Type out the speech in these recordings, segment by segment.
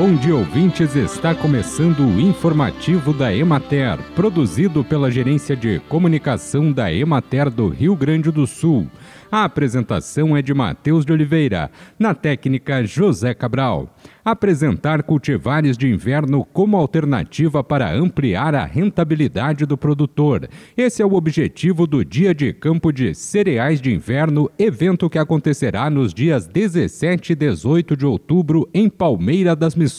bom dia ouvintes. Está começando o informativo da Emater, produzido pela Gerência de Comunicação da Emater do Rio Grande do Sul. A apresentação é de Matheus de Oliveira, na técnica José Cabral. Apresentar cultivares de inverno como alternativa para ampliar a rentabilidade do produtor. Esse é o objetivo do Dia de Campo de Cereais de Inverno, evento que acontecerá nos dias 17 e 18 de outubro em Palmeira das Missões.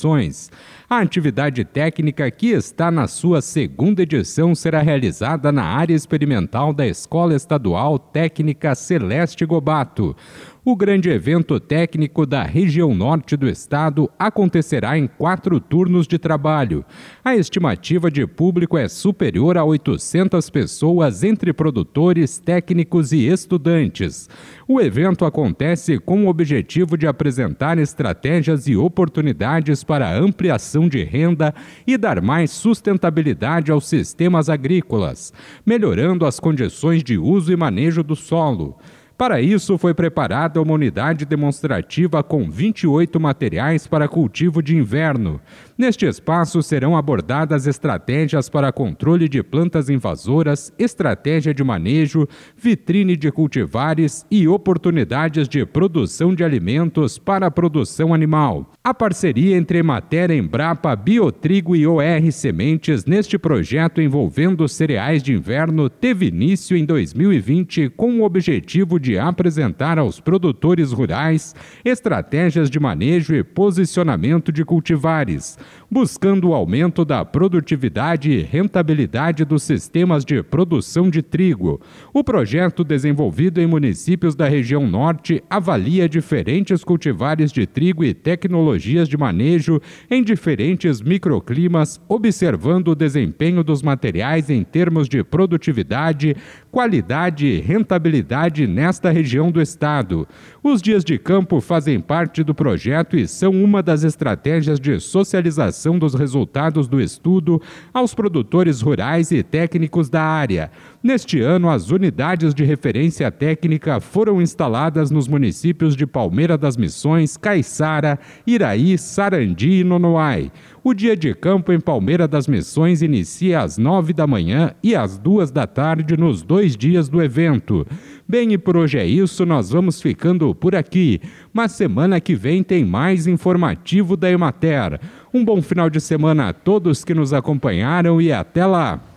A atividade técnica, que está na sua segunda edição, será realizada na área experimental da Escola Estadual Técnica Celeste Gobato. O grande evento técnico da região norte do estado acontecerá em quatro turnos de trabalho. A estimativa de público é superior a 800 pessoas entre produtores, técnicos e estudantes. O evento acontece com o objetivo de apresentar estratégias e oportunidades para ampliação de renda e dar mais sustentabilidade aos sistemas agrícolas, melhorando as condições de uso e manejo do solo. Para isso, foi preparada uma unidade demonstrativa com 28 materiais para cultivo de inverno. Neste espaço serão abordadas estratégias para controle de plantas invasoras, estratégia de manejo, vitrine de cultivares e oportunidades de produção de alimentos para a produção animal. A parceria entre Emater, Embrapa, Biotrigo e OR Sementes neste projeto envolvendo cereais de inverno teve início em 2020 com o objetivo de apresentar aos produtores rurais estratégias de manejo e posicionamento de cultivares, buscando o aumento da produtividade e rentabilidade dos sistemas de produção de trigo. O projeto desenvolvido em municípios da região norte avalia diferentes cultivares de trigo e tecnologias tecnologias de manejo em diferentes microclimas, observando o desempenho dos materiais em termos de produtividade, qualidade e rentabilidade nesta região do estado. Os dias de campo fazem parte do projeto e são uma das estratégias de socialização dos resultados do estudo aos produtores rurais e técnicos da área. Neste ano, as unidades de referência técnica foram instaladas nos municípios de Palmeira das Missões, Caiçara, Iraí, Sarandi e Nonoai. O dia de campo em Palmeira das Missões inicia às nove da manhã e às duas da tarde nos dois dias do evento. Bem, e por hoje é isso, nós vamos ficando por aqui. Mas semana que vem tem mais informativo da Emater. Um bom final de semana a todos que nos acompanharam e até lá!